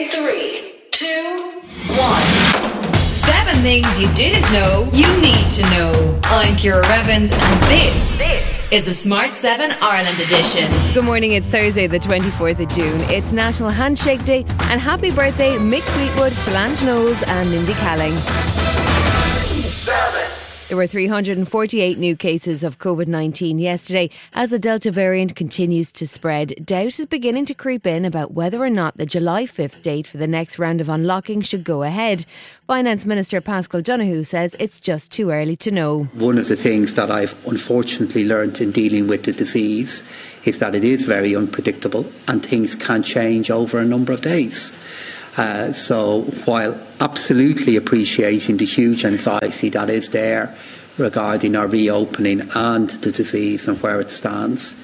In three, two, one. Seven things you didn't know you need to know. I'm Ciara Revins, and this is the Smart 7 Ireland edition. Good morning, it's Thursday, the 24th of June. It's National Handshake Day, and happy birthday, Mick Fleetwood, Solange Knowles, and Mindy Kaling. There were 348 new cases of COVID 19 yesterday as the Delta variant continues to spread. Doubt is beginning to creep in about whether or not the July 5th date for the next round of unlocking should go ahead. Finance Minister Paschal Donohoe says it's just too early to know. One of the things that I've unfortunately learned in dealing with the disease is that it is very unpredictable and things can change over a number of days. Uh, so while absolutely appreciating the huge anxiety that is there regarding our reopening and the disease and where it stands,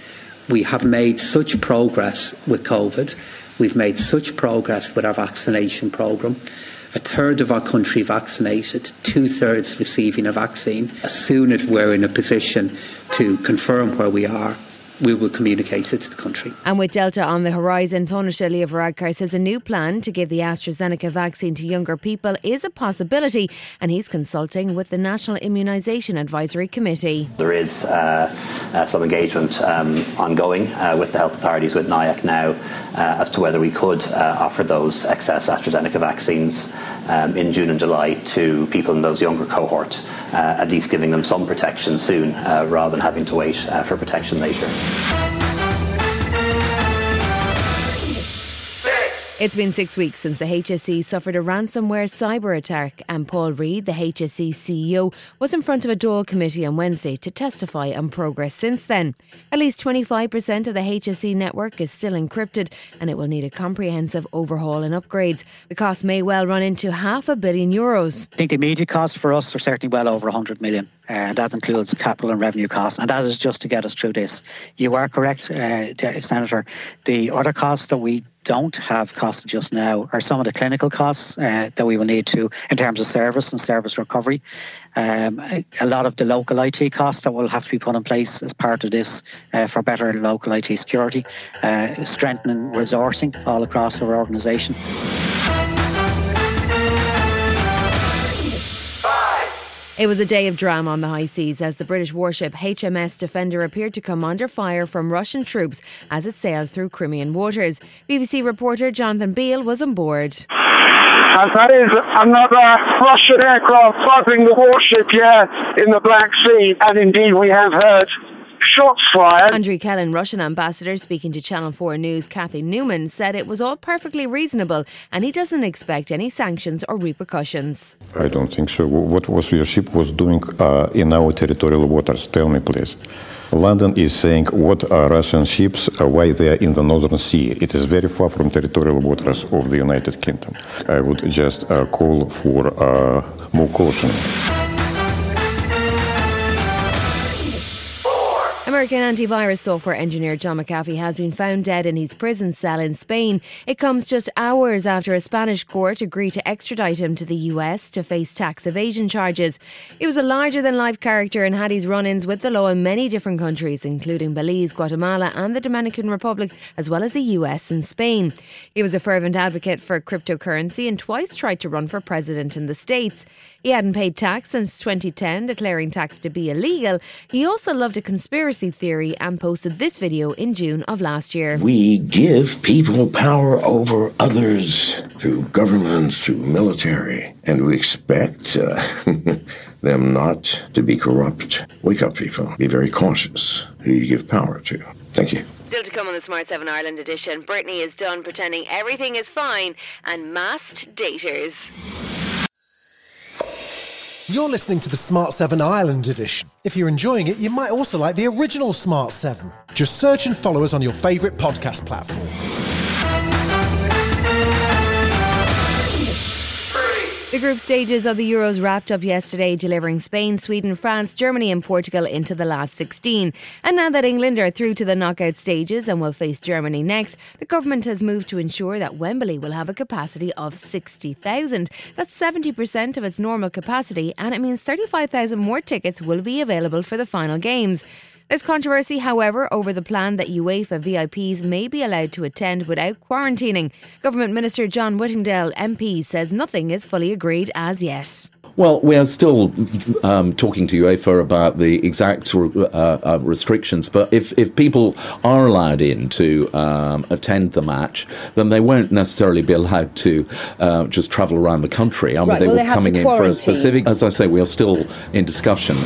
we have made such progress with COVID. We've made such progress with our vaccination programme. A third of our country vaccinated, two thirds receiving a vaccine. As soon as we're in a position to confirm where we are, we will communicate it to the country. And with Delta on the horizon, Taoiseach Leo Varadkar says a new plan to give the AstraZeneca vaccine to younger people is a possibility, and he's consulting with the National Immunisation Advisory Committee. There is uh, uh, some engagement um, ongoing uh, with the health authorities, with NIAC now, uh, as to whether we could uh, offer those excess AstraZeneca vaccines um, in June and July to people in those younger cohort, uh, at least giving them some protection soon rather than having to wait for protection later. It's been six weeks since the HSE suffered a ransomware cyber attack, and Paul Reid, the HSE CEO, was in front of a Dáil committee on Wednesday to testify on progress since then. At least 25% of the HSE network is still encrypted, and it will need a comprehensive overhaul and upgrades. The cost may well run into half a billion euros. I think the immediate costs for us are certainly well over 100 million. Uh, that includes capital and revenue costs, and that is just to get us through this. You are correct, uh, Senator. The other costs that we don't have costs just now are some of the clinical costs uh, that we will need to in terms of service and service recovery. Um, a lot of the local IT costs that will have to be put in place as part of this uh, for better local IT security, uh, strengthening resourcing all across our organisation. It was a day of drama on the high seas as the British warship HMS Defender appeared to come under fire from Russian troops as it sailed through Crimean waters. BBC reporter Jonathan Beale was on board. And that is another Russian aircraft buzzing the warship here in the Black Sea. And indeed, we have heard shots fired. Andrei Kelin, Russian ambassador, speaking to Channel 4 News, Cathy Newman, said it was all perfectly reasonable and he doesn't expect any sanctions or repercussions. I don't think so. What was your ship was doing uh, in our territorial waters? Tell me, please. London is saying what are Russian ships, uh, why they are in the Northern Sea. It is very far from territorial waters of the United Kingdom. I would just uh, call for uh, more caution. American antivirus software engineer John McAfee has been found dead in his prison cell in Spain. It comes just hours after a Spanish court agreed to extradite him to the US to face tax evasion charges. He was a larger than life character and had his run ins with the law in many different countries, including Belize, Guatemala, and the Dominican Republic, as well as the US and Spain. He was a fervent advocate for cryptocurrency and twice tried to run for president in the States. He hadn't paid tax since 2010, declaring tax to be illegal. He also loved a conspiracy theory and posted this video in June of last year. We give people power over others through governments, through military, and we expect uh, them not to be corrupt. Wake up, people. Be very cautious who you give power to. Thank you. Still to come on the Smart 7 Ireland edition, Britney is done pretending everything is fine and masked daters. You're listening to the Smart 7 Ireland edition. If you're enjoying it, you might also like the original Smart 7. Just search and follow us on your favourite podcast platform. The group stages of the Euros wrapped up yesterday, delivering Spain, Sweden, France, Germany, and Portugal into the last 16. And now that England are through to the knockout stages and will face Germany next, the government has moved to ensure that Wembley will have a capacity of 60,000. That's 70% of its normal capacity, and it means 35,000 more tickets will be available for the final games. There's controversy, however, over the plan that UEFA VIPs may be allowed to attend without quarantining. Government Minister John Whittingdale, MP, says nothing is fully agreed as yet. Well, we are still um, talking to UEFA about the exact uh, uh, restrictions, but if, if people are allowed in to um, attend the match, then they won't necessarily be allowed to uh, just travel around the country. I mean, right. they well, were they coming in for a specific. As I say, we are still in discussion.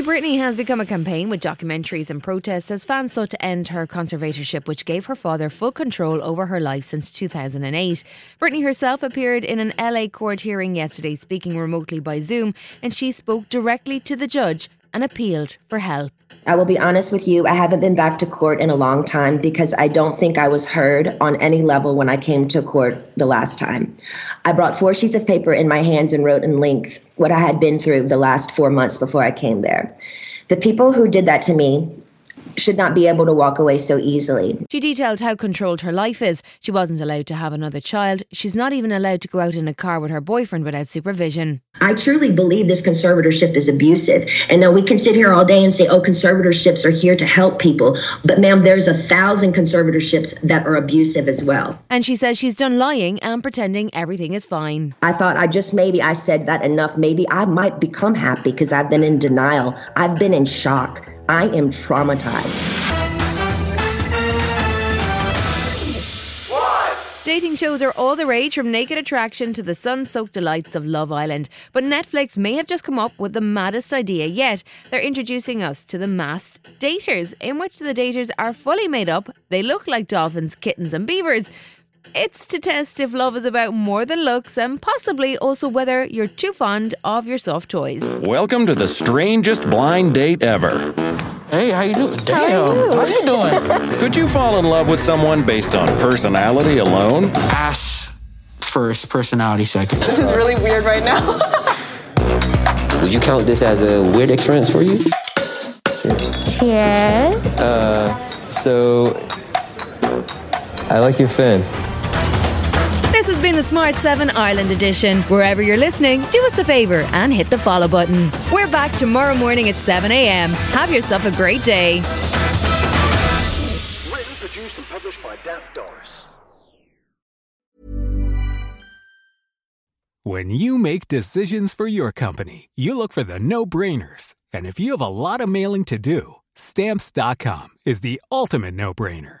Free Britney has become a campaign with documentaries and protests as fans sought to end her conservatorship, which gave her father full control over her life since 2008. Britney herself appeared in an LA court hearing yesterday, speaking remotely by Zoom, and she spoke directly to the judge and appealed for help. I will be honest with you, I haven't been back to court in a long time because I don't think I was heard on any level when I came to court the last time. I brought four sheets of paper in my hands and wrote in length what I had been through the last four months before I came there. The people who did that to me should not be able to walk away so easily. She detailed how controlled her life is. She wasn't allowed to have another child. She's not even allowed to go out in a car with her boyfriend without supervision. I truly believe this conservatorship is abusive. And though we can sit here all day and say, oh, conservatorships are here to help people, but ma'am, there's a thousand conservatorships that are abusive as well. And she says she's done lying and pretending everything is fine. I thought I just maybe I said that enough. Maybe I might become happy because I've been in denial. I've been in shock. I am traumatized. Dating shows are all the rage from Naked Attraction to the sun soaked delights of Love Island. But Netflix may have just come up with the maddest idea yet. They're introducing us to the masked daters, in which the daters are fully made up. They look like dolphins, kittens, and beavers. It's to test if love is about more than looks and possibly also whether you're too fond of your soft toys. Welcome to the strangest blind date ever. Hey, how you doing? Damn, how you doing? Could you fall in love with someone based on personality alone? Ass first, personality second. This is really weird right now. Would you count this as a weird experience for you? Cheers. Uh, so I like your fin. This has been the Smart 7 Ireland edition. Wherever you're listening, do us a favour and hit the follow button. We're back tomorrow morning at 7 a.m. Have yourself a great day. Written, produced, and published by Daft Doris. When you make decisions for your company, you look for the no brainers. And if you have a lot of mailing to do, stamps.com is the ultimate no brainer.